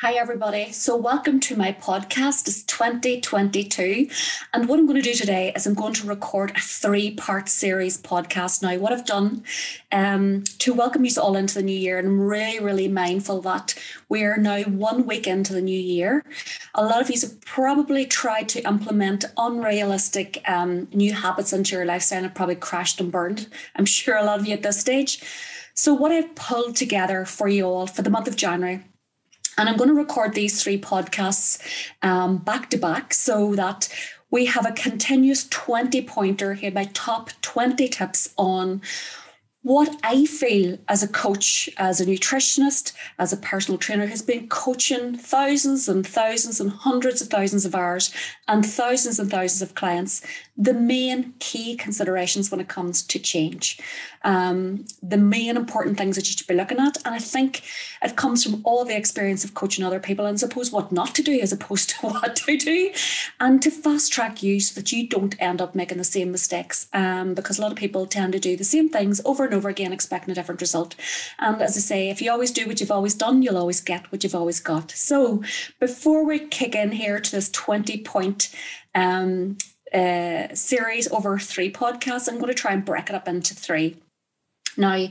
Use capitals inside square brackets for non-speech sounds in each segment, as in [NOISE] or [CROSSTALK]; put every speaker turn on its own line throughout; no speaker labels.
Hi, everybody. So, welcome to my podcast. It's 2022. And what I'm going to do today is I'm going to record a three part series podcast. Now, what I've done um, to welcome you all into the new year, and I'm really, really mindful that we're now one week into the new year. A lot of you have probably tried to implement unrealistic um, new habits into your lifestyle and have probably crashed and burned. I'm sure a lot of you at this stage. So, what I've pulled together for you all for the month of January and I'm going to record these three podcasts um, back to back so that we have a continuous 20 pointer here, my top 20 tips on what I feel as a coach, as a nutritionist, as a personal trainer who's been coaching thousands and thousands and hundreds of thousands of hours and thousands and thousands of clients, the main key considerations when it comes to change um, the main important things that you should be looking at. And I think it comes from all the experience of coaching other people and suppose what not to do as opposed [LAUGHS] to what to do, and to fast track you so that you don't end up making the same mistakes. Um, because a lot of people tend to do the same things over and over again, expecting a different result. And as I say, if you always do what you've always done, you'll always get what you've always got. So before we kick in here to this 20 point um, uh, series over three podcasts, I'm going to try and break it up into three. Now,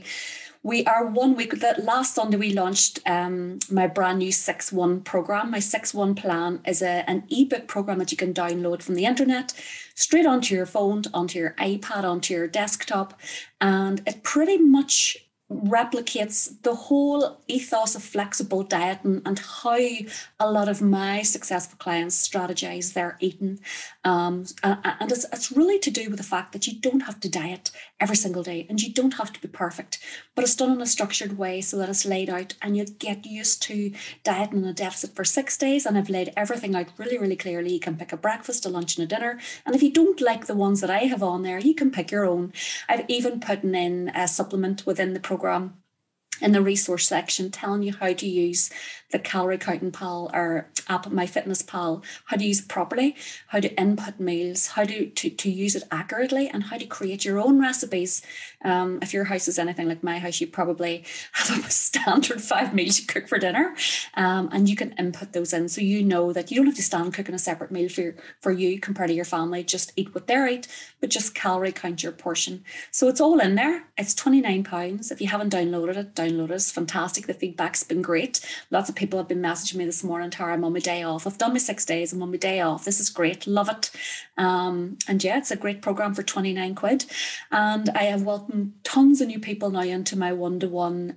we are one week that last Sunday we launched um, my brand new 6-1 program. My 6-1 plan is a, an ebook program that you can download from the internet straight onto your phone, onto your iPad, onto your desktop. And it pretty much replicates the whole ethos of flexible dieting and how a lot of my successful clients strategize their eating. Um, and it's, it's really to do with the fact that you don't have to diet every single day and you don't have to be perfect, but it's done in a structured way so that it's laid out and you get used to dieting in a deficit for six days. And I've laid everything out really, really clearly. You can pick a breakfast, a lunch, and a dinner. And if you don't like the ones that I have on there, you can pick your own. I've even put in a supplement within the program program in the resource section telling you how to use the calorie counting pal or app MyFitnessPal, how to use it properly, how to input meals, how to, to, to use it accurately, and how to create your own recipes. Um, if your house is anything like my house, you probably [LAUGHS] have a standard five meals you cook for dinner, um, and you can input those in so you know that you don't have to stand cooking a separate meal for, for you compared to your family. Just eat what they eat, but just calorie count your portion. So it's all in there. It's £29. If you haven't downloaded it, download it. It's fantastic. The feedback's been great. Lots of people have been messaging me this morning, Tara, I'm on my day off. I've done my six days, I'm on my day off. This is great, love it. Um, and yeah, it's a great program for 29 quid. And I have welcomed tons of new people now into my one to one,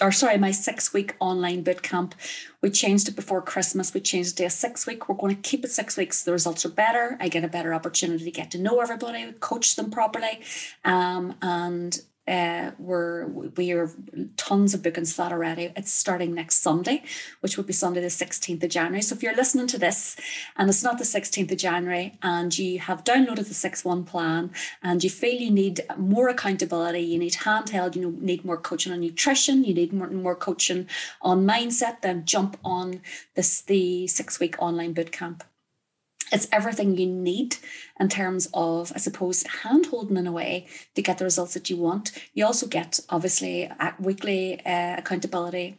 or sorry, my six week online boot camp. We changed it before Christmas. We changed it to a six week. We're going to keep it six weeks. The results are better. I get a better opportunity to get to know everybody, coach them properly. Um, and uh, we're we are tons of bookings for that already. It's starting next Sunday, which would be Sunday the 16th of January. So if you're listening to this and it's not the 16th of January and you have downloaded the 6-1 plan and you feel you need more accountability, you need handheld, you need more coaching on nutrition, you need more, more coaching on mindset, then jump on this the six week online bootcamp it's everything you need in terms of, I suppose, hand holding in a way to get the results that you want. You also get, obviously, weekly uh, accountability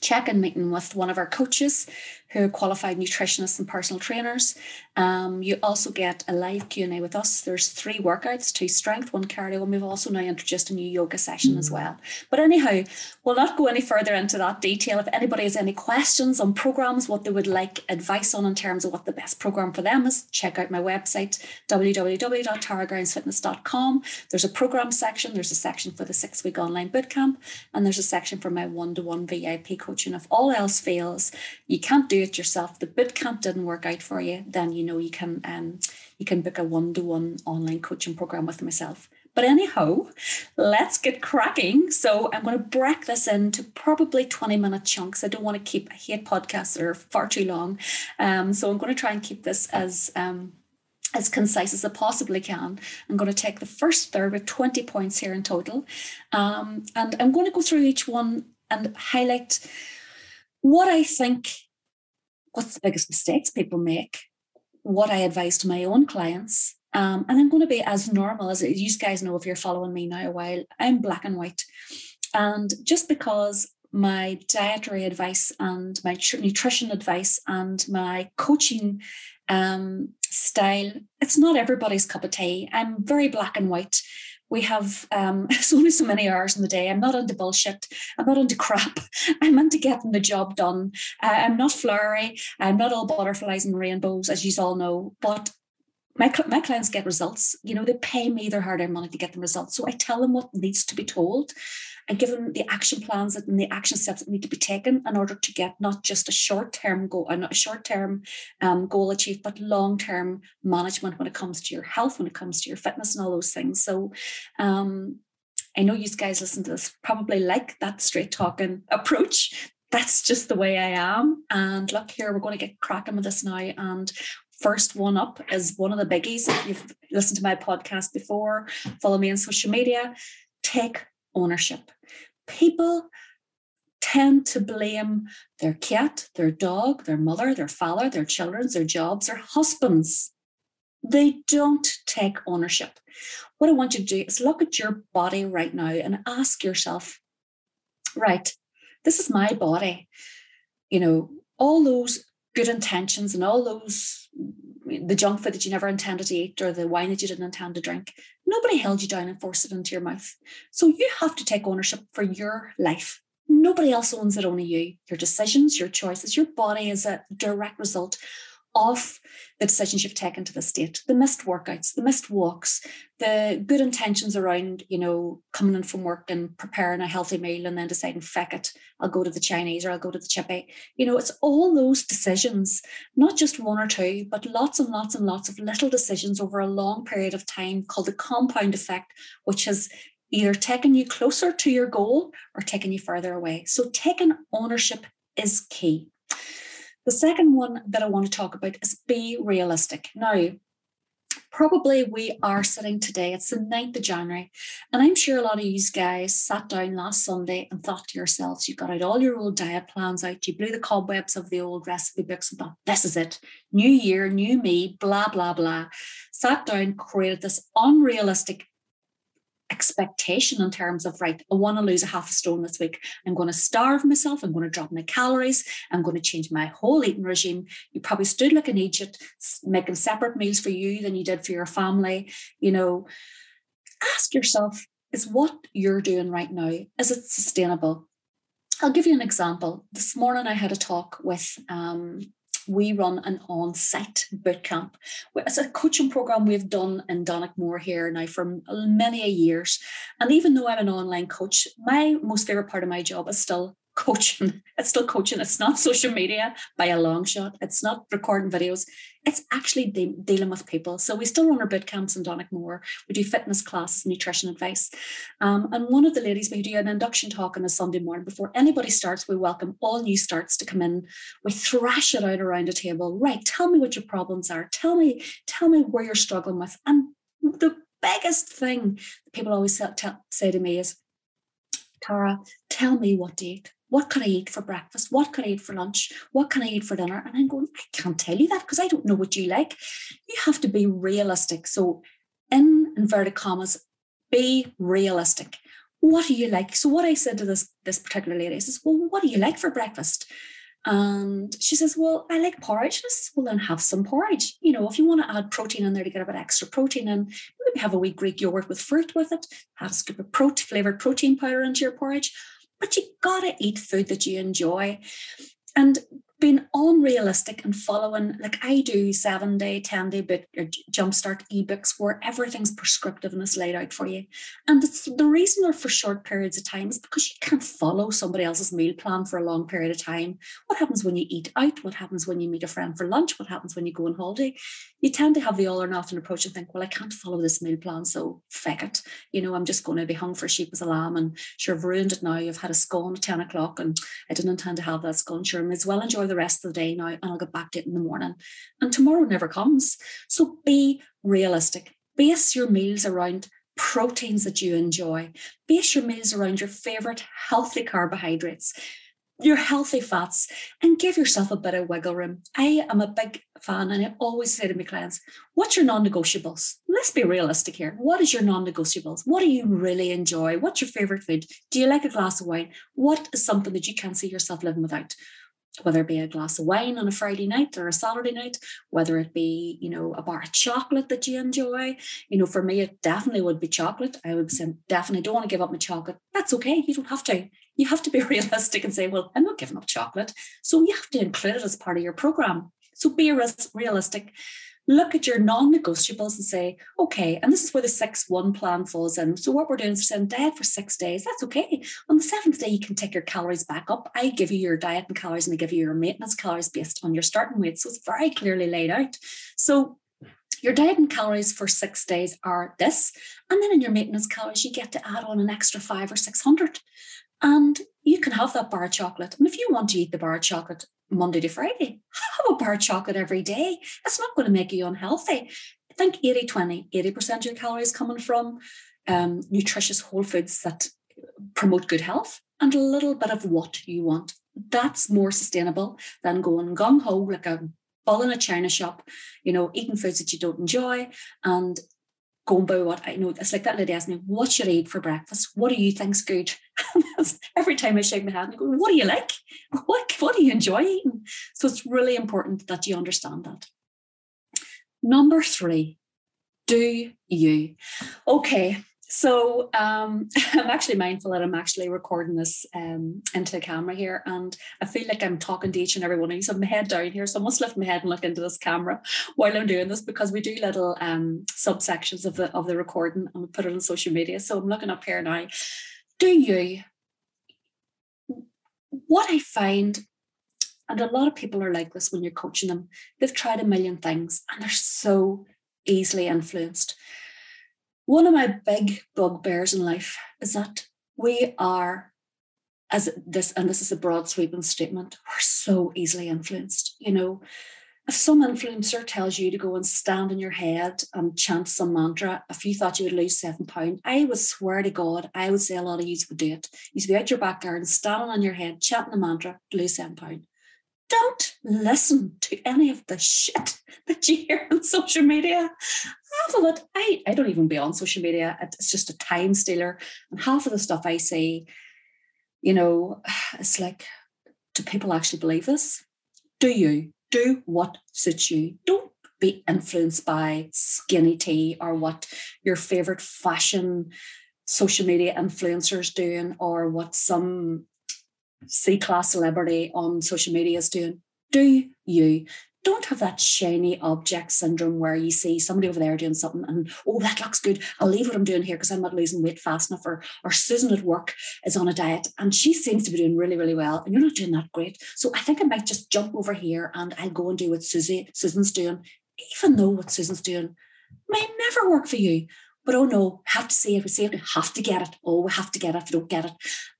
check-in meeting with one of our coaches who are qualified nutritionists and personal trainers. Um, you also get a live Q&A with us. There's three workouts, two strength, one cardio, and we've also now introduced a new yoga session mm. as well. But anyhow, we'll not go any further into that detail. If anybody has any questions on programs, what they would like advice on in terms of what the best program for them is, check out my website, www.taragroundsfitness.com. There's a program section, there's a section for the six-week online bootcamp, and there's a section for my one-to-one VIP coaching. And if all else fails, you can't do it yourself, the boot camp didn't work out for you, then you know you can um, you can book a one-to-one online coaching program with myself. But anyhow, let's get cracking. So I'm going to break this into probably 20 minute chunks. I don't want to keep, I hate podcasts that are far too long. Um, so I'm going to try and keep this as um, as concise as I possibly can. I'm going to take the first third with 20 points here in total. Um, and I'm going to go through each one and highlight what I think what's the biggest mistakes people make, what I advise to my own clients. Um, and I'm going to be as normal as you guys know if you're following me now a while. I'm black and white. And just because my dietary advice and my nutrition advice and my coaching um, style, it's not everybody's cup of tea. I'm very black and white. We have um, [LAUGHS] it's only so many hours in the day. I'm not into bullshit. I'm not into crap. [LAUGHS] I'm into getting the job done. Uh, I'm not flowery. I'm not all butterflies and rainbows, as you all know. But my, my clients get results. You know, they pay me their hard earned money to get them results. So I tell them what needs to be told and give them the action plans and the action steps that need to be taken in order to get not just a short term goal, uh, a short term um, goal achieved, but long term management when it comes to your health, when it comes to your fitness and all those things. So, um, I know you guys listen to this probably like that straight talking [LAUGHS] approach. That's just the way I am. And look here, we're going to get cracking with this now. And first one up is one of the biggies. If you've listened to my podcast before, follow me on social media. Take ownership. People tend to blame their cat, their dog, their mother, their father, their children, their jobs, their husbands. They don't take ownership. What I want you to do is look at your body right now and ask yourself, right, this is my body. You know, all those good intentions and all those the junk food that you never intended to eat or the wine that you didn't intend to drink nobody held you down and forced it into your mouth. So you have to take ownership for your life. Nobody else owns it only you. Your decisions your choices your body is a direct result of the decisions you've taken to the state, the missed workouts, the missed walks, the good intentions around, you know, coming in from work and preparing a healthy meal and then deciding, feck it, I'll go to the Chinese or I'll go to the chippy. You know, it's all those decisions, not just one or two, but lots and lots and lots of little decisions over a long period of time called the compound effect, which has either taken you closer to your goal or taken you further away. So taking ownership is key. The second one that I want to talk about is be realistic. Now, probably we are sitting today, it's the 9th of January, and I'm sure a lot of you guys sat down last Sunday and thought to yourselves, you got out all your old diet plans out, you blew the cobwebs of the old recipe books and thought, this is it, new year, new me, blah, blah, blah. Sat down, created this unrealistic expectation in terms of right i want to lose a half a stone this week. I'm going to starve myself. I'm going to drop my calories. I'm going to change my whole eating regime. You probably stood like an egypt making separate meals for you than you did for your family. You know ask yourself is what you're doing right now is it sustainable? I'll give you an example. This morning i had a talk with um, we run an on-site boot camp. It's a coaching program we've done in Donaghmore here now for many years. And even though I'm an online coach, my most favorite part of my job is still coaching. It's still coaching. It's not social media by a long shot. It's not recording videos. It's actually de- dealing with people. So we still run our boot camps in Donaghmore. We do fitness classes, nutrition advice. Um, and one of the ladies, we do an induction talk on a Sunday morning. Before anybody starts, we welcome all new starts to come in. We thrash it out around a table. Right, tell me what your problems are. Tell me, tell me where you're struggling with. And the biggest thing people always say, say to me is, Tara, tell me what eat. What can I eat for breakfast? What can I eat for lunch? What can I eat for dinner? And I'm going, I can't tell you that because I don't know what you like. You have to be realistic. So, in inverted commas, be realistic. What do you like? So, what I said to this this particular lady, I says, Well, what do you like for breakfast? And she says, Well, I like porridge. I says, Well, then have some porridge. You know, if you want to add protein in there to get a bit extra protein in, maybe have a wee Greek yogurt with fruit with it, have a scoop of protein, flavored protein powder into your porridge but you gotta eat food that you enjoy. And being unrealistic and following, like I do seven day, 10 day book or jumpstart ebooks where everything's prescriptive and is laid out for you. And it's the reason they're for short periods of time is because you can't follow somebody else's meal plan for a long period of time. What happens when you eat out? What happens when you meet a friend for lunch? What happens when you go on holiday? You tend to have the all or nothing approach and think, well, I can't follow this meal plan, so feck it. You know, I'm just going to be hung for sheep as a lamb and sure, I've ruined it now. You've had a scone at 10 o'clock and I didn't intend to have that scone. Sure, I may as well enjoy the rest of the day now and I'll get back to it in the morning. And tomorrow never comes. So be realistic. Base your meals around proteins that you enjoy. Base your meals around your favorite healthy carbohydrates. your healthy fats and give yourself a bit of wiggle room. I am a big fan and I always say to my clients, what's your non-negotiables? Let's be realistic here. What is your non-negotiables? What do you really enjoy? What's your favorite food? Do you like a glass of wine? What is something that you can't see yourself living without? Whether it be a glass of wine on a Friday night or a Saturday night, whether it be, you know, a bar of chocolate that you enjoy. You know, for me, it definitely would be chocolate. I would say definitely don't want to give up my chocolate. That's okay. You don't have to you have to be [LAUGHS] realistic and say, well, I'm not giving up chocolate. So you have to include it as part of your program. So be realistic. Look at your non negotiables and say, okay, and this is where the six one plan falls in. So, what we're doing is saying diet for six days. That's okay. On the seventh day, you can take your calories back up. I give you your diet and calories, and I give you your maintenance calories based on your starting weight. So, it's very clearly laid out. So, your diet and calories for six days are this. And then in your maintenance calories, you get to add on an extra five or 600. And you can have that bar of chocolate. And if you want to eat the bar of chocolate Monday to Friday, have a bar of chocolate every day. It's not going to make you unhealthy. I think 80 20, 80% of your calories coming from um, nutritious whole foods that promote good health and a little bit of what you want. That's more sustainable than going gung ho like a ball in a china shop, you know, eating foods that you don't enjoy and going by what I know. It's like that lady asked me, What should I eat for breakfast? What do you think's good? [LAUGHS] Every time I shake my head and go, What do you like? What, what do you enjoy eating? So it's really important that you understand that. Number three, do you? Okay, so um, [LAUGHS] I'm actually mindful that I'm actually recording this um, into the camera here, and I feel like I'm talking to each and every one of you. So my head down here, so I must lift my head and look into this camera while I'm doing this because we do little um, subsections of the of the recording and we put it on social media. So I'm looking up here now. Do you? What I find, and a lot of people are like this when you're coaching them. They've tried a million things and they're so easily influenced. One of my big bugbears in life is that we are, as this, and this is a broad sweeping statement, we're so easily influenced. You know, if some influencer tells you to go and stand in your head and chant some mantra, if you thought you would lose seven pounds, I would swear to God, I would say a lot of you would do it. You would be out your back garden, standing on your head, chanting a mantra to lose seven pounds. Don't listen to any of the shit that you hear on social media half of it, I, I don't even be on social media. It's just a time stealer. And half of the stuff I see, you know, it's like, do people actually believe this? Do you? Do what suits you. Don't be influenced by skinny tea or what your favorite fashion social media influencers doing or what some C class celebrity on social media is doing. Do you? don't have that shiny object syndrome where you see somebody over there doing something and oh that looks good i'll leave what i'm doing here because i'm not losing weight fast enough or, or susan at work is on a diet and she seems to be doing really really well and you're not doing that great so i think i might just jump over here and i'll go and do what susie susan's doing even though what susan's doing may never work for you but oh no, have to see it, we see it, have to get it. Oh, we have to get it if we don't get it.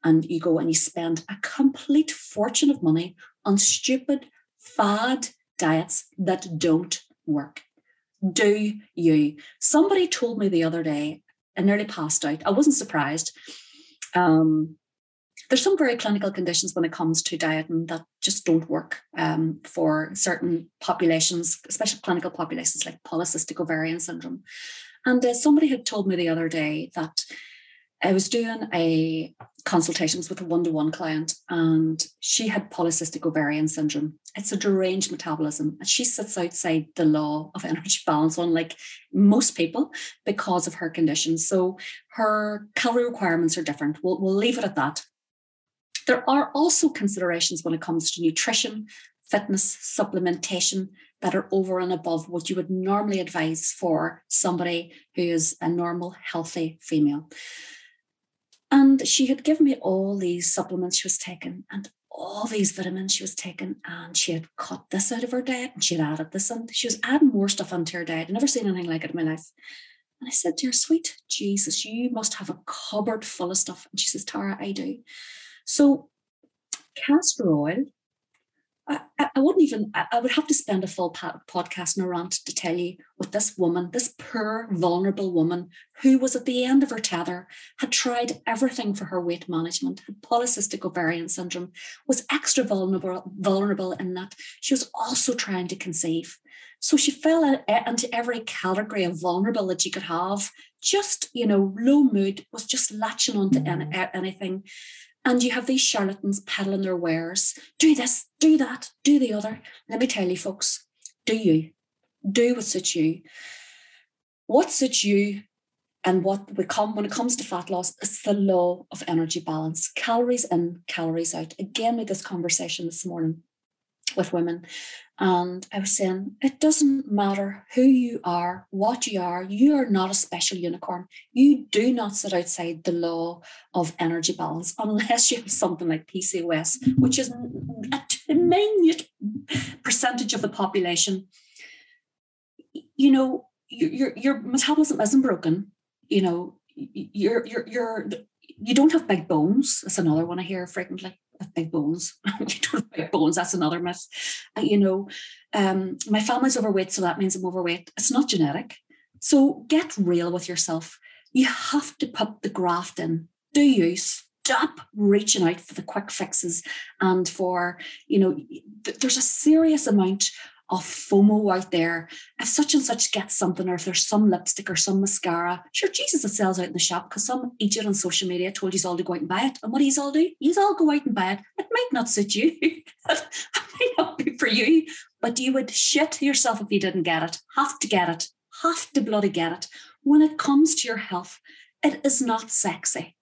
And you go and you spend a complete fortune of money on stupid, fad diets that don't work. Do you? Somebody told me the other day, I nearly passed out. I wasn't surprised. Um, there's some very clinical conditions when it comes to dieting that just don't work um, for certain populations, especially clinical populations like polycystic ovarian syndrome. And uh, somebody had told me the other day that I was doing a consultations with a one-to-one client and she had polycystic ovarian syndrome. It's a deranged metabolism. And she sits outside the law of energy balance, unlike most people, because of her condition. So her calorie requirements are different. We'll, we'll leave it at that. There are also considerations when it comes to nutrition, fitness, supplementation that are over and above what you would normally advise for somebody who is a normal, healthy female. And she had given me all these supplements she was taking and all these vitamins she was taking. And she had cut this out of her diet and she had added this and she was adding more stuff onto her diet. I'd never seen anything like it in my life. And I said to her, sweet Jesus, you must have a cupboard full of stuff. And she says, Tara, I do. So castor oil, I, I wouldn't even, I would have to spend a full podcast in a rant to tell you what this woman, this poor, vulnerable woman who was at the end of her tether, had tried everything for her weight management, had polycystic ovarian syndrome, was extra vulnerable, vulnerable in that she was also trying to conceive. So she fell into every category of vulnerable that you could have. Just, you know, low mood was just latching onto mm. anything. And you have these charlatans peddling their wares. Do this, do that, do the other. Let me tell you, folks, do you. Do what suits you. What suits you and what we come when it comes to fat loss is the law of energy balance. Calories in, calories out. Again, with this conversation this morning with women. And I was saying, it doesn't matter who you are, what you are, you are not a special unicorn. You do not sit outside the law of energy balance [LAUGHS] unless you have something like PCOS, which is a minute percentage of the population. You know, your, your metabolism isn't broken. You know, you're, you're, you're, you don't have big bones. That's another one I hear frequently big bones. [LAUGHS] you don't big bones. That's another myth. Uh, you know, um, my family's overweight, so that means I'm overweight. It's not genetic. So get real with yourself. You have to put the graft in. Do you stop reaching out for the quick fixes and for you know? Th- there's a serious amount of FOMO out there. If such and such gets something, or if there's some lipstick or some mascara, sure, Jesus, it sells out in the shop because some idiot on social media told you all to go out and buy it. And what do you all do? You all go out and buy it. It might not suit you. [LAUGHS] it might not be for you, but you would shit yourself if you didn't get it. Have to get it. Have to bloody get it. When it comes to your health, it is not sexy.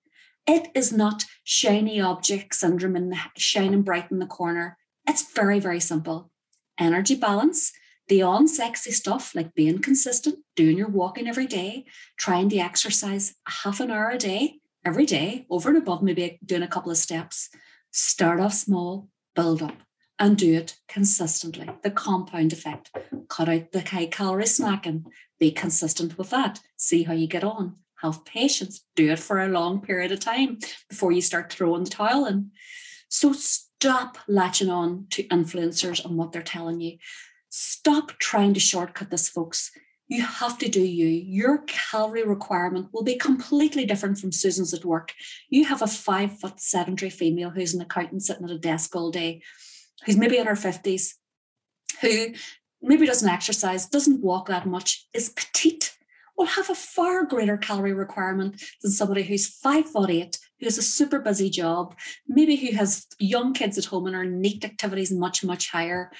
It is not shiny object syndrome and shining bright in the corner. It's very, very simple energy balance, the unsexy stuff like being consistent, doing your walking every day, trying to exercise half an hour a day, every day, over and above maybe doing a couple of steps. Start off small, build up, and do it consistently. The compound effect. Cut out the high calorie snacking. Be consistent with that. See how you get on. Have patience. Do it for a long period of time before you start throwing the towel in. So Stop latching on to influencers and what they're telling you. Stop trying to shortcut this, folks. You have to do you. Your calorie requirement will be completely different from Susan's at work. You have a five foot sedentary female who's an accountant sitting at a desk all day, who's maybe in her 50s, who maybe doesn't exercise, doesn't walk that much, is petite, will have a far greater calorie requirement than somebody who's five foot eight, who has a super busy job, maybe who has young kids at home and are NEAT activities much, much higher,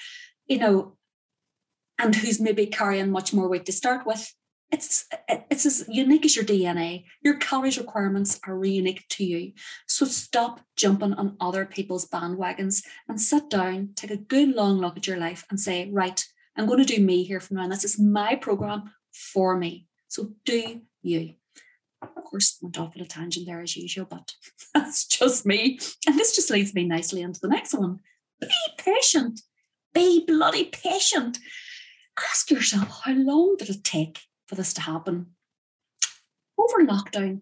you know, and who's maybe carrying much more weight to start with. It's it's as unique as your DNA. Your calories requirements are unique to you. So stop jumping on other people's bandwagons and sit down, take a good long look at your life and say, right, I'm going to do me here from now on. This is my program for me. So do you. Of course, went off at a tangent there as usual, but [LAUGHS] that's just me. And this just leads me nicely into the next one. Be patient. Be bloody patient. Ask yourself, how long did it take for this to happen? Over lockdown,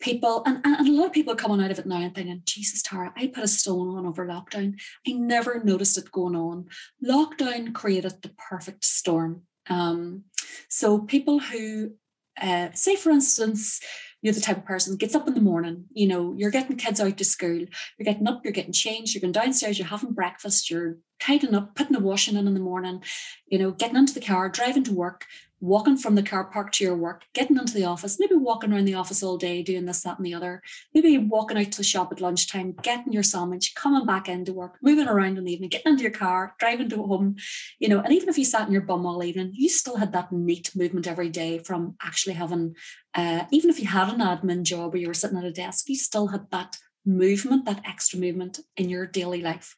people, and, and a lot of people are coming out of it now and thinking, Jesus, Tara, I put a stone on over lockdown. I never noticed it going on. Lockdown created the perfect storm. Um, so people who uh, say, for instance, you're the type of person gets up in the morning, you know, you're getting kids out to school, you're getting up, you're getting changed, you're going downstairs, you're having breakfast, you're tidying up, putting the washing in in the morning, you know, getting into the car, driving to work, walking from the car park to your work, getting into the office, maybe walking around the office all day, doing this, that, and the other, maybe walking out to the shop at lunchtime, getting your sandwich, coming back into work, moving around in the evening, getting into your car, driving to home, you know, and even if you sat in your bum all evening, you still had that NEAT movement every day from actually having, uh, even if you had an admin job where you were sitting at a desk, you still had that movement, that extra movement in your daily life.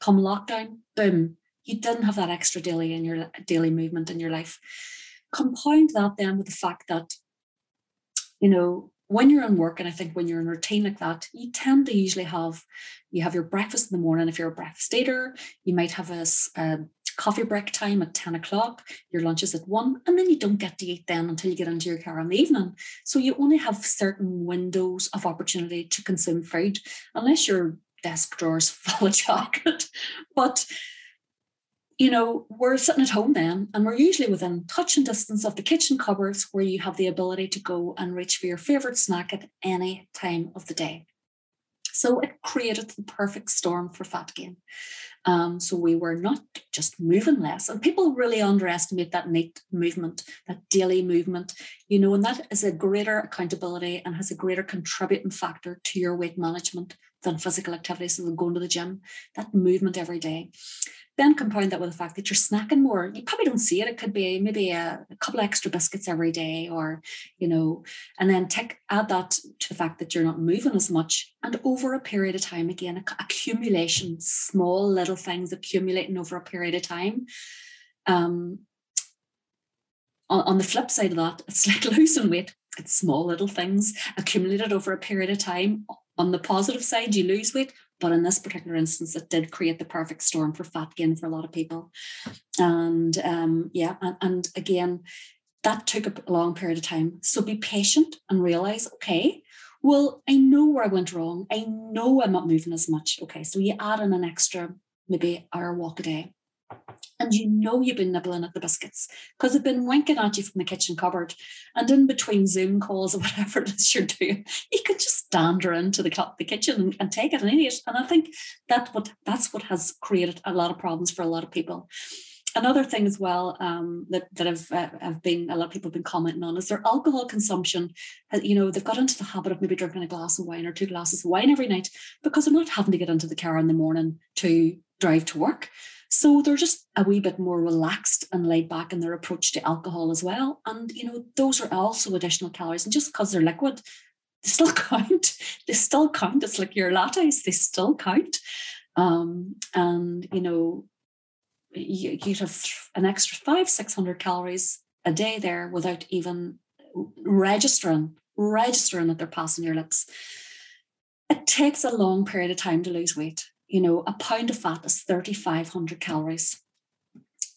Come lockdown, boom, you didn't have that extra daily in your daily movement in your life compound that then with the fact that, you know, when you're in work, and I think when you're in routine like that, you tend to usually have you have your breakfast in the morning. If you're a breakfast eater, you might have a, a coffee break time at 10 o'clock, your lunch is at one, and then you don't get to eat then until you get into your car in the evening. So you only have certain windows of opportunity to consume food, unless you're desk drawers [LAUGHS] full of chocolate. But you know, we're sitting at home then, and we're usually within touching distance of the kitchen cupboards where you have the ability to go and reach for your favorite snack at any time of the day. So it created the perfect storm for fat gain. Um, so we were not just moving less. And people really underestimate that NEAT movement, that daily movement, you know, and that is a greater accountability and has a greater contributing factor to your weight management than physical activity. So going to the gym, that movement every day. Then compound that with the fact that you're snacking more. You probably don't see it. It could be maybe a, a couple extra biscuits every day, or you know, and then take add that to the fact that you're not moving as much. And over a period of time, again, accumulation, small little things accumulating over a period of time. Um, on, on the flip side of that, it's [LAUGHS] like losing weight. It's small little things accumulated over a period of time. On the positive side, you lose weight. But in this particular instance, it did create the perfect storm for fat gain for a lot of people. And um, yeah, and, and again, that took a long period of time. So be patient and realize, okay, well, I know where I went wrong. I know I'm not moving as much. Okay, so you add in an extra maybe hour walk a day and you know you've been nibbling at the biscuits because they've been winking at you from the kitchen cupboard. And in between Zoom calls or [LAUGHS] whatever it is you're doing, you can just dander into the, the kitchen and, and take it and eat it. And I think that what that's what has created a lot of problems for a lot of people. Another thing as well um, that that have uh, have been a lot of people have been commenting on is their alcohol consumption. You know, they've got into the habit of maybe drinking a glass of wine or two glasses of wine every night because they're not having to get into the car in the morning to drive to work. So they're just a wee bit more relaxed and laid back in their approach to alcohol as well. And, you know, those are also additional calories. And just because they're liquid, they still [LAUGHS] count. They still count. It's like your lattes, they still count. Um, and, you know, you, you'd have an extra five, 600 calories a day there without even registering, registering that they're passing your lips. It takes a long period of time to lose weight you know, a pound of fat is 3,500 calories.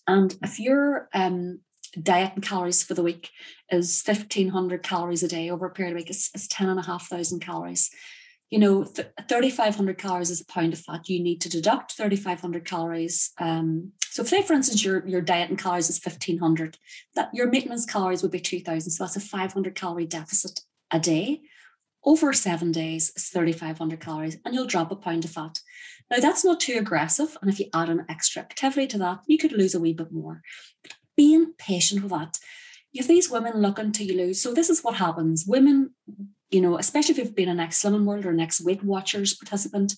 And if your um, diet and calories for the week is 1,500 calories a day over a period of week, it's, it's 10,500 calories. You know, th- 3,500 calories is a pound of fat. You need to deduct 3,500 calories. Um, so, say for instance, your, your diet and calories is 1,500, that your maintenance calories would be 2,000. So that's a 500 calorie deficit a day over seven days is 3,500 calories and you'll drop a pound of fat. Now, that's not too aggressive. And if you add an extra activity to that, you could lose a wee bit more. But being patient with that. You have these women looking to lose. So, this is what happens. Women, you know, especially if you've been an ex Slimming World or an ex Weight Watchers participant,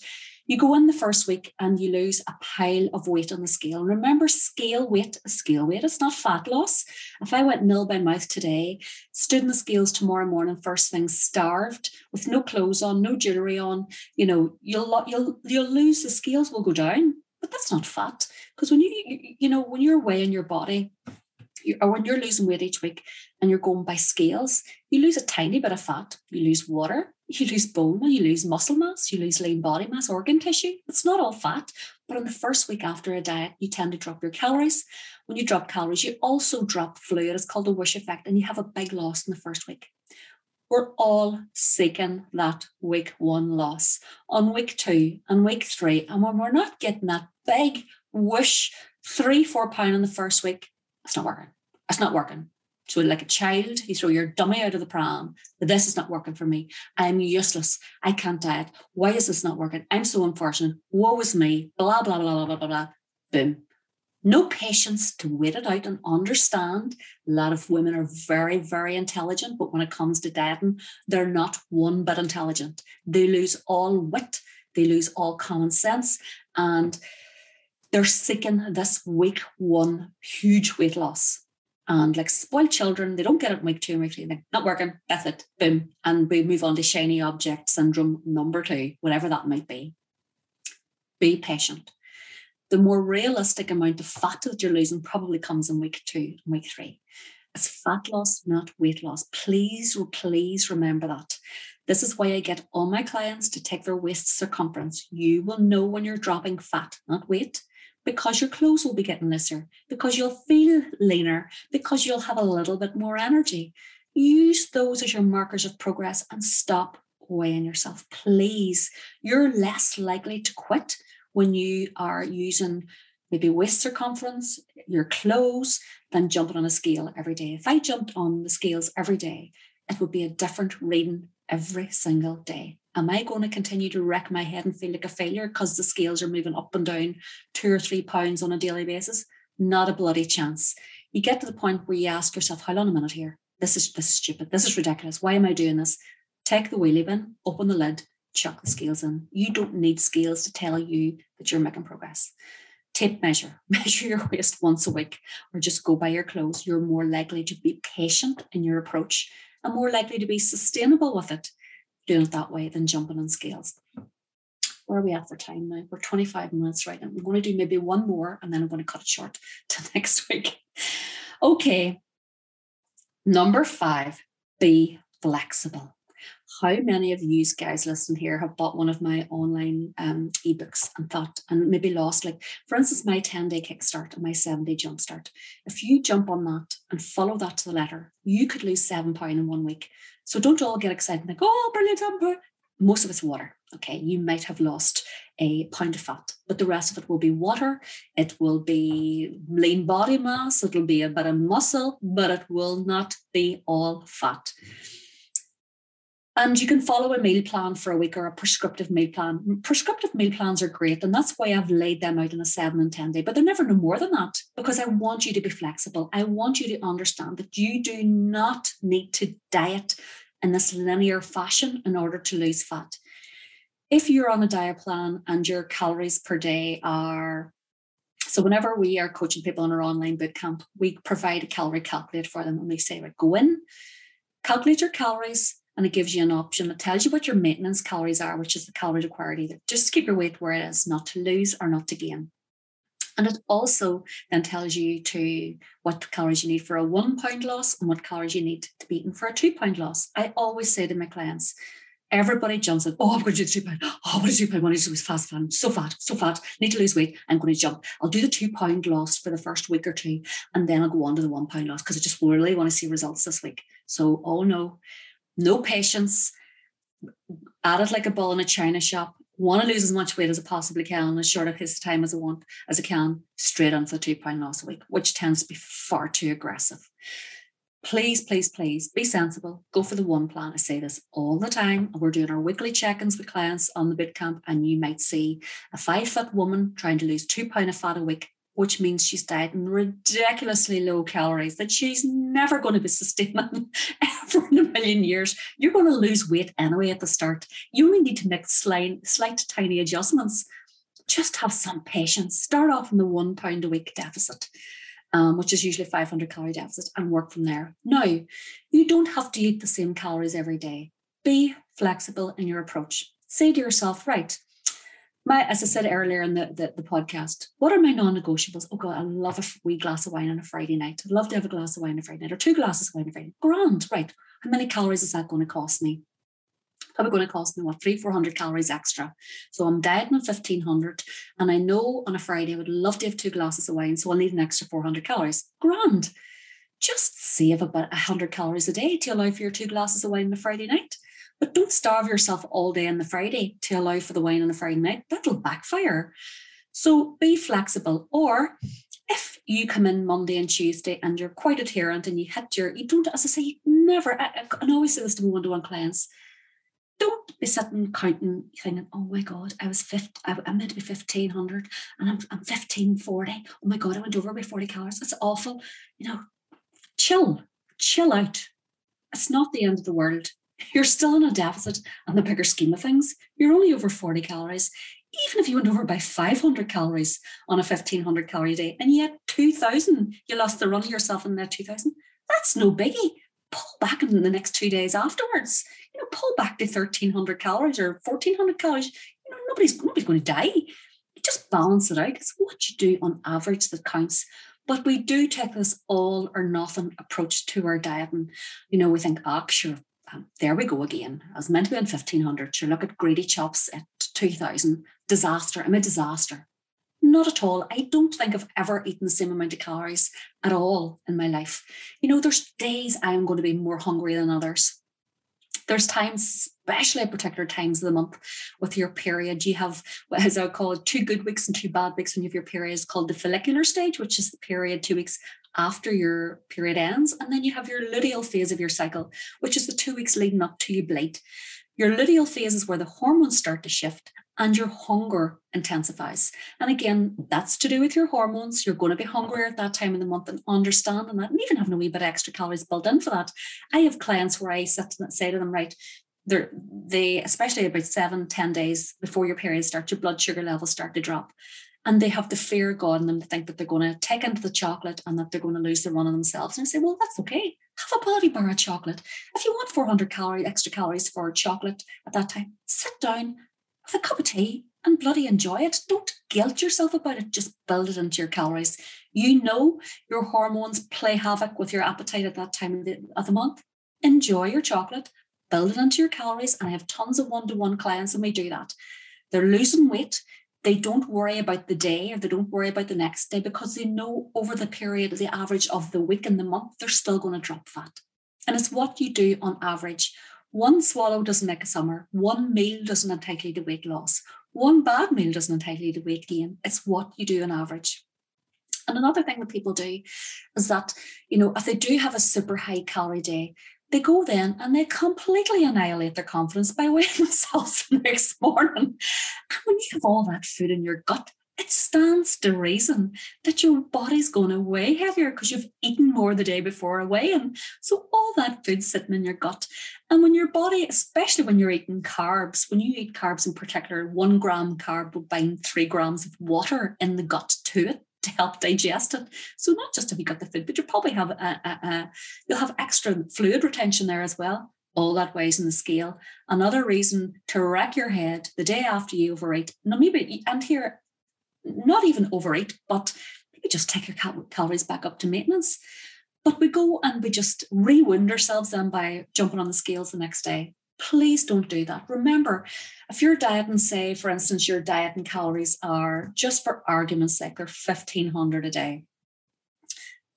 you go in the first week and you lose a pile of weight on the scale. Remember, scale weight is scale weight. It's not fat loss. If I went nil by mouth today, stood in the scales tomorrow morning, first thing, starved, with no clothes on, no jewelry on, you know, you'll you'll you'll lose the scales will go down. But that's not fat because when you you know when you're weighing your body, or when you're losing weight each week and you're going by scales, you lose a tiny bit of fat, you lose water, you lose bone, you lose muscle mass, you lose lean body mass, organ tissue. It's not all fat, but in the first week after a diet, you tend to drop your calories. When you drop calories, you also drop fluid. It's called the whoosh effect, and you have a big loss in the first week. We're all seeking that week one loss on week two and week three. And when we're not getting that big whoosh, three, four pound in the first week, it's not working. It's not working. So, like a child, you throw your dummy out of the pram. This is not working for me. I'm useless. I can't diet. Why is this not working? I'm so unfortunate. Woe is me. Blah, blah, blah, blah, blah, blah, blah. Boom. No patience to wait it out and understand. A lot of women are very, very intelligent, but when it comes to dieting, they're not one bit intelligent. They lose all wit, they lose all common sense, and they're seeking this week one huge weight loss and like spoiled children, they don't get it in week two and week three. They're not working. That's it. Boom. And we move on to shiny object syndrome number two, whatever that might be. Be patient. The more realistic amount of fat that you're losing probably comes in week two and week three. It's fat loss, not weight loss. Please, oh, please remember that. This is why I get all my clients to take their waist circumference. You will know when you're dropping fat, not weight because your clothes will be getting looser, because you'll feel leaner, because you'll have a little bit more energy. Use those as your markers of progress and stop weighing yourself. Please, you're less likely to quit when you are using maybe waist circumference, your clothes, than jumping on a scale every day. If I jumped on the scales every day, it would be a different reading every single day. Am I going to continue to wreck my head and feel like a failure because the scales are moving up and down two or three pounds on a daily basis? Not a bloody chance. You get to the point where you ask yourself, hold on a minute here. This is this is stupid. This is ridiculous. Why am I doing this? Take the wheelie bin, open the lid, chuck the scales in. You don't need scales to tell you that you're making progress. Tape measure, [LAUGHS] measure your waist once a week, or just go by your clothes. You're more likely to be patient in your approach and more likely to be sustainable with it doing it that way than jumping on scales. Where are we at for time now? We're 25 minutes right now. I'm going to do maybe one more and then I'm going to cut it short [LAUGHS] to next week. Okay. Number five, be flexible. How many of you guys listening here have bought one of my online um, ebooks and thought, and maybe lost, like, for instance, my 10 day kickstart and my seven day jumpstart? If you jump on that and follow that to the letter, you could lose seven pounds in one week. So don't all get excited and think, oh, brilliant, most of it's water. Okay, you might have lost a pound of fat, but the rest of it will be water. It will be lean body mass. It'll be a bit of muscle, but it will not be all fat. And you can follow a meal plan for a week or a prescriptive meal plan. Prescriptive meal plans are great. And that's why I've laid them out in a seven and 10 day, but they're never no more than that because I want you to be flexible. I want you to understand that you do not need to diet in this linear fashion in order to lose fat. If you're on a diet plan and your calories per day are so whenever we are coaching people in our online boot camp, we provide a calorie calculator for them and we say, right, go in, calculate your calories, and it gives you an option that tells you what your maintenance calories are, which is the calorie required either just to keep your weight where it is, not to lose or not to gain. And it also then tells you to what calories you need for a one pound loss and what calories you need to be eaten for a two pound loss. I always say to my clients, everybody jumps in, oh, I'm going to do the two pound. Oh, what is two pound? What is do fast fat? I'm so fat, so fat, need to lose weight. I'm going to jump. I'll do the two pound loss for the first week or two, and then I'll go on to the one pound loss because I just really want to see results this week. So, oh no, no patience, at it like a bull in a china shop, want to lose as much weight as I possibly can in as short a piece of time as I want as I can, straight onto the two pound loss a week, which tends to be far too aggressive. Please, please, please be sensible. Go for the one plan. I say this all the time. We're doing our weekly check-ins with clients on the bootcamp, and you might see a five-foot woman trying to lose two pound of fat a week which means she's dieting ridiculously low calories that she's never going to be sustaining [LAUGHS] ever in a million years. You're going to lose weight anyway at the start. You only need to make slight, slight tiny adjustments. Just have some patience. Start off in the one pound a week deficit. Um, which is usually 500 calorie deficit, and work from there. Now, you don't have to eat the same calories every day. Be flexible in your approach. Say to yourself, right, my as I said earlier in the, the, the podcast, what are my non-negotiables? Oh God, I love a wee glass of wine on a Friday night. I'd love to have a glass of wine on a Friday night or two glasses of wine on a Friday. Night. Grand, right. How many calories is that going to cost me? Probably going to cost me what three, four hundred calories extra. So I'm dieting on fifteen hundred, and I know on a Friday I would love to have two glasses of wine, so I'll need an extra four hundred calories. Grand. Just save about hundred calories a day to allow for your two glasses of wine on a Friday night. But don't starve yourself all day on the Friday to allow for the wine on the Friday night. That'll backfire. So be flexible. Or if you come in Monday and Tuesday and you're quite adherent and you hit your, you don't, as I say, you never, I, I always say this to my one to one clients, don't be sitting counting, thinking, oh my God, I was 50, I'm meant to be 1500 and I'm, I'm 1540. Oh my God, I went over by 40 calories. That's awful. You know, chill, chill out. It's not the end of the world. You're still in a deficit on the bigger scheme of things. You're only over 40 calories. Even if you went over by 500 calories on a 1500 calorie day and yet 2000, you lost the run of yourself in that 2000, that's no biggie. Pull back in the next two days afterwards. You know, pull back to 1300 calories or 1400 calories. You know, nobody's, nobody's going to die. You just balance it out. It's what you do on average that counts. But we do take this all or nothing approach to our diet. And, you know, we think, oh, sure, um, there we go again. I was meant to be on 1500. Sure, look at greedy chops at 2000. Disaster. I'm a disaster. Not at all. I don't think I've ever eaten the same amount of calories at all in my life. You know, there's days I'm going to be more hungry than others. There's times, especially at particular times of the month with your period, you have, what is I call it, two good weeks and two bad weeks when you have your period is called the follicular stage, which is the period two weeks after your period ends. And then you have your luteal phase of your cycle, which is the two weeks leading up to you bleed. Your luteal phase is where the hormones start to shift and your hunger intensifies. And again, that's to do with your hormones. You're going to be hungrier at that time of the month and understanding that, and even having a wee bit extra calories built in for that. I have clients where I sit and say to them, right, they're, they, especially about seven, ten days before your period starts, your blood sugar levels start to drop. And they have the fear of God in them to think that they're going to take into the chocolate and that they're going to lose the run of themselves. And I say, well, that's okay. Have a body bar of chocolate. If you want 400 calorie extra calories for chocolate at that time, sit down, have a cup of tea and bloody enjoy it. Don't guilt yourself about it. Just build it into your calories. You know your hormones play havoc with your appetite at that time of the, of the month. Enjoy your chocolate, build it into your calories. And I have tons of one to one clients, and we do that. They're losing weight. They don't worry about the day or they don't worry about the next day because they know over the period, the average of the week and the month, they're still going to drop fat. And it's what you do on average one swallow doesn't make a summer. One meal doesn't entitle you to weight loss. One bad meal doesn't entitle you to weight gain. It's what you do on average. And another thing that people do is that, you know, if they do have a super high calorie day, they go then and they completely annihilate their confidence by [LAUGHS] weighing themselves the next morning. And when you have all that food in your gut, it stands to reason that your body's going to weigh heavier because you've eaten more the day before a weigh-in. So all that food sitting in your gut. And when your body, especially when you're eating carbs, when you eat carbs in particular, one gram carb will bind three grams of water in the gut to it [LAUGHS] to help digest it. So not just have you got the food, but you probably have a, a, a, you'll have extra fluid retention there as well. All that weighs in the scale. Another reason to wreck your head the day after you overeat. Now maybe and here not even overeat, but maybe just take your cal- calories back up to maintenance. But we go and we just rewind ourselves then by jumping on the scales the next day. Please don't do that. Remember, if you're dieting, say, for instance, your diet and calories are just for argument's sake, they're 1500 a day.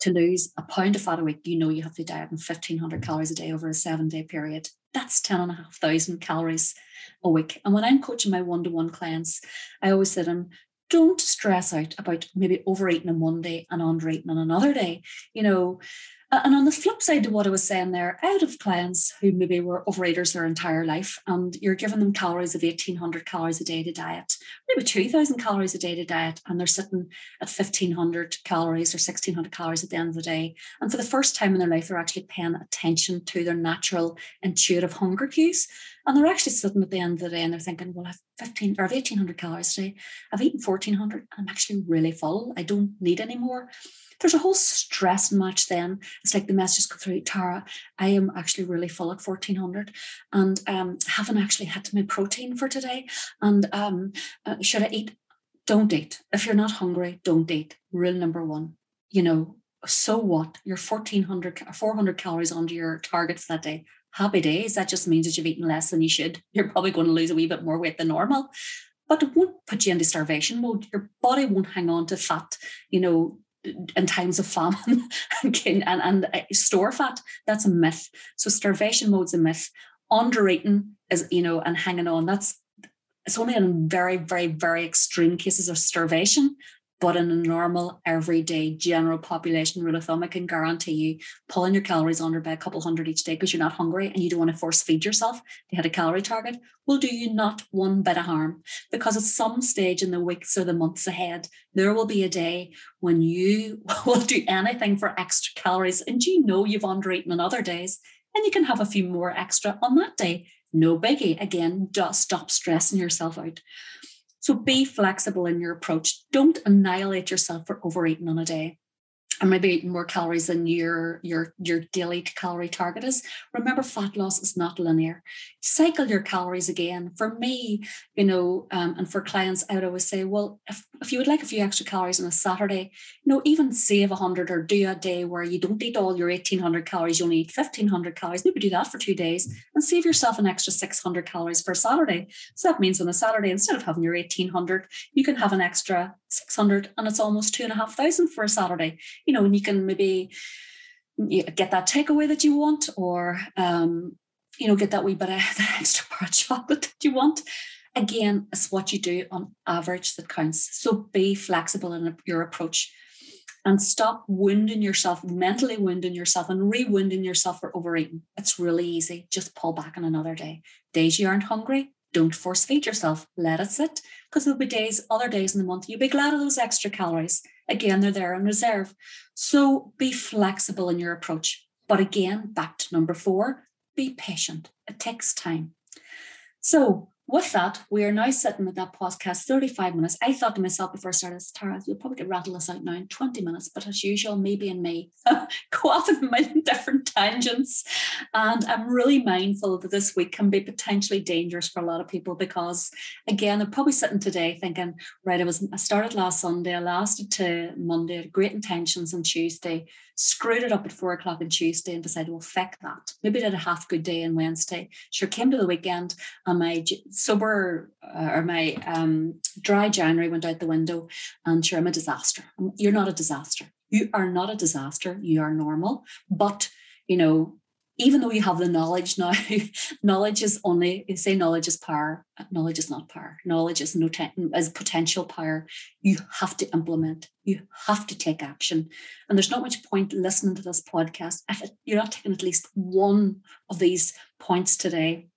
To lose a pound of fat a week, you know you have to diet in 1500 calories a day over a seven day period. That's 10,500 calories a week. And when I'm coaching my one to one clients, I always say to them, don't stress out about maybe overeating on one day and undereating on another day. You know, Uh, and on the flip side to what I was saying there, out of clients who maybe were overeaters their entire life, and you're giving them calories of 1800 calories a day to diet, maybe 2000 calories a day to diet, and they're sitting at 1500 calories or 1600 calories at the end of the day. And for the first time in their life, they're actually paying attention to their natural intuitive hunger cues. And they're actually sitting at the end of the day and they're thinking, well, I've 15 or 1800 calories today. I've eaten 1400. and I'm actually really full. I don't need any more there's a whole stress match then. It's like the messages go through, Tara, I am actually really full at 1400 and um, haven't actually had my protein for today. And um, uh, should I eat? Don't eat. If you're not hungry, don't eat. Rule number one, you know, so what? You're 1400, 400 calories under your target for that day. Happy days. That just means that you've eaten less than you should. [LAUGHS] You're probably going to lose a wee bit more weight than normal but it won't put you into starvation mode. Your body won't hang on to fat, you know, in times of famine [LAUGHS] and, and, and uh, store fat, that's a myth. So starvation mode's a myth. Undereating is, you know, and hanging on, that's it's only in very, very, very extreme cases of starvation but in a normal, everyday, general population rule of thumb, I can guarantee you pulling your calories under by a couple hundred each day because you're not hungry and you don't want to force feed yourself to hit a calorie target will do you not one bit of harm. Because at some stage in the weeks or the months ahead, there will be a day when you [LAUGHS] will do anything for extra calories and you know you've undereaten on other days and you can have a few more extra on that day. No biggie. Again, just stop stressing yourself out. So be flexible in your approach. Don't annihilate yourself for overeating on a day. And maybe eating more calories than your your your daily calorie target is. Remember fat loss is not linear. Cycle your calories again. For me you know um, and for clients i would always say well if, if you would like a few extra calories on a saturday you know even save 100 or do a day where you don't eat all your 1800 calories you only eat 1500 calories maybe do that for two days and save yourself an extra 600 calories for a saturday so that means on a saturday instead of having your 1800 you can have an extra 600 and it's almost two and a half thousand for a Saturday, you know, and you can maybe get that takeaway that you want or, um, you know, get that wee bit of [LAUGHS] that extra bar of chocolate that you want. Again, it's what you do on average that counts. So be flexible in your approach and stop wounding yourself, mentally wounding yourself and re-wounding yourself for overeating. It's really easy. Just pull back on another day. Days you aren't hungry, don't force feed yourself. Let it sit. Because there'll be days, other days in the month, you'll be glad of those extra calories. Again, they're there in reserve. So be flexible in your approach. But again, back to number four, be patient. It takes time. So with that, we are now sitting at that podcast 35 minutes. I thought to myself before I started, Tara, you'll probably get rattle us out now in 20 minutes, but as usual, me being [LAUGHS] me, go off in my [LAUGHS] different tangents. And I'm really mindful that this week can be potentially dangerous for a lot of people because, again, they're probably sitting today thinking, right, I was I started last Sunday, I lasted to Monday, great intentions on Tuesday, screwed it up at four o'clock on Tuesday and decided, well, feck that. Maybe did a half good day on Wednesday. Sure, came to the weekend and my sober uh, or my um, dry January went out the window and sure, I'm a disaster. You're not a disaster. You are not a disaster. You are normal. But, you know, even though you have the knowledge now, [LAUGHS] knowledge is only, you say knowledge is power, knowledge is not power. Knowledge is, no is potential power. You have to implement, you have to take action. And there's not much point listening to this podcast if you're not taking at least one of these points today,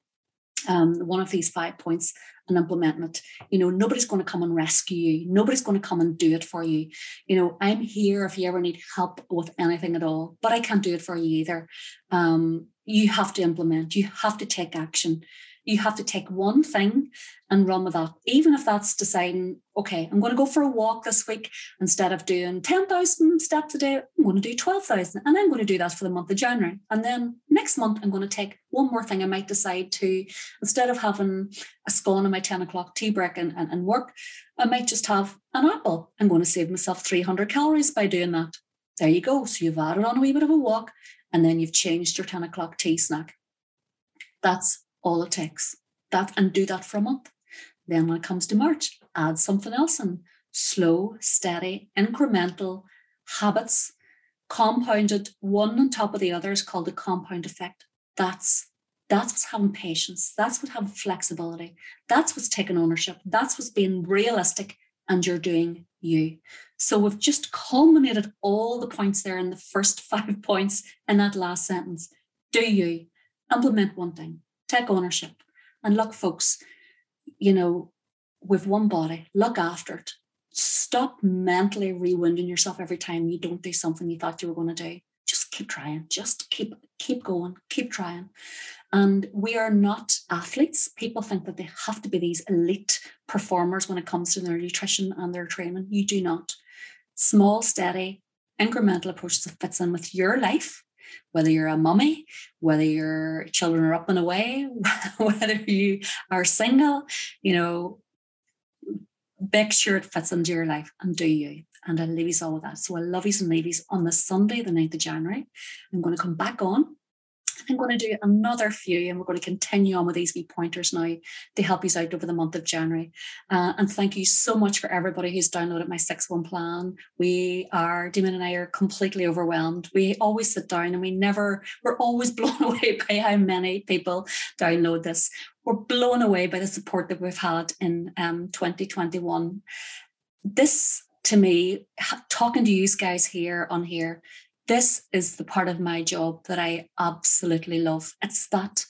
um, one of these five points and implement it. You know, nobody's going to come and rescue you. Nobody's going to come and do it for you. You know, I'm here if you ever need help with anything at all, but I can't do it for you either. Um, you have to implement, you have to take action you have to take one thing and run with that. Even if that's deciding, okay, I'm going to go for a walk this week instead of doing 10,000 steps a day, I'm going to do 12,000. And I'm going to do that for the month of January. And then next month, I'm going to take one more thing. I might decide to, instead of having a scone in my 10 o'clock tea break and, and, and work, I might just have an apple. I'm going to save myself 300 calories by doing that. There you go. So you've added on a wee bit of a walk and then you've changed your 10 o'clock tea snack. That's all it takes. That and do that for a month. Then when it comes to March, add something else and Slow, steady, incremental habits, compounded one on top of the other is called the compound effect. That's that's what's having patience. That's what having flexibility. That's what's taking ownership. That's what's being realistic and you're doing you. So we've just culminated all the points there in the first [LAUGHS] five points in that last sentence. Do you implement one thing? Take ownership. And look, folks, you know, with one body, look after it. Stop mentally rewinding yourself every time you don't do something you thought you were going to do. Just keep trying. Just keep keep going. Keep trying. And we are not athletes. People think that they have to be these elite performers when it comes to their nutrition and their training. You do not. Small, steady, incremental approaches that fits in with your life whether you're a mummy, whether your children are up and away, [LAUGHS] whether you are single, you know, make sure it fits into your life and do you. And I leave you all with that. So I love you and leave on this Sunday, the 9th of January. I'm going to come back on I'm going to do another few and we're going to continue on with these wee pointers now to help you out over the month of January. Uh, and thank you so much for everybody who's downloaded my 6 1 plan. We are, Damon and I are completely overwhelmed. We always sit down and we never, we're always [LAUGHS] blown away by how many people download this. We're blown away by the support that we've had in um, 2021. This to me, talking to you guys here on here, this is the part of my job that I absolutely love. It's that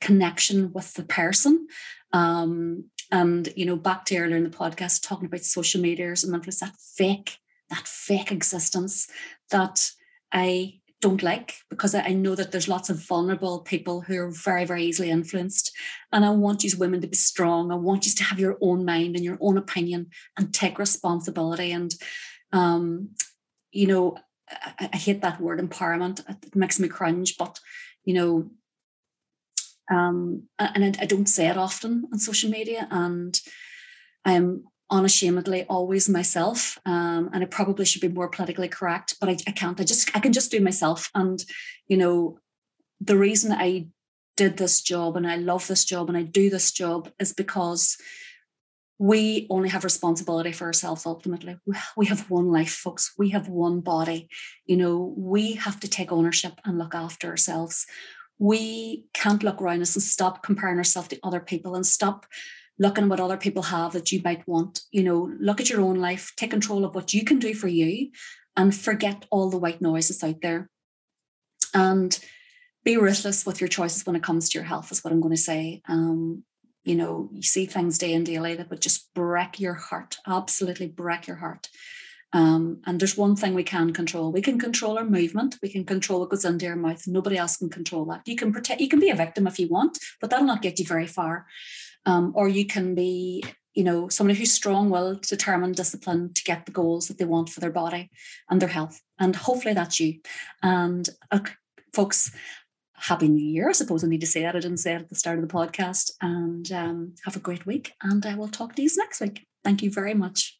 connection with the person. Um, and you know, back to earlier in the podcast, talking about social medias and influence, that fake, that fake existence that I don't like because I know that there's lots of vulnerable people who are very, very easily influenced. And I want you women to be strong. I want you to have your own mind and your own opinion and take responsibility. And um, you know, I, I hate that word empowerment. It makes me cringe, but you know, um, and I, I don't say it often on social media, and I'm unashamedly always myself um, and i probably should be more politically correct but I, I, can't i just i can just do myself and you know the reason i did this job and i love this job and i do this job is because we only have responsibility for ourselves ultimately. We have one life, folks. We have one body. You know, we have to take ownership and look after ourselves. we can't look around us and stop comparing ourselves to other people and stop looking at what other people have that you might want. You know, look at your own life, take control of what you can do for you, and forget all the white noise out there. And be ruthless with your choices when it comes to your health, is what I'm going to say. Um, you know, you see things day in, daily that would just break your heart, absolutely break your heart. Um, and there's one thing we can control. We can control our movement. We can control what goes into our mouth. Nobody else can control that. You can protect. You can be a victim if you want, but that'll not get you very far. Um, or you can be, you know, somebody who's strong-willed, determined, disciplined to get the goals that they want for their body and their health. And hopefully that's you. And uh, folks, happy new year. I suppose I need to say that. I didn't say it at the start of the podcast. And um, have a great week. And I will talk to you next week. Thank you very much.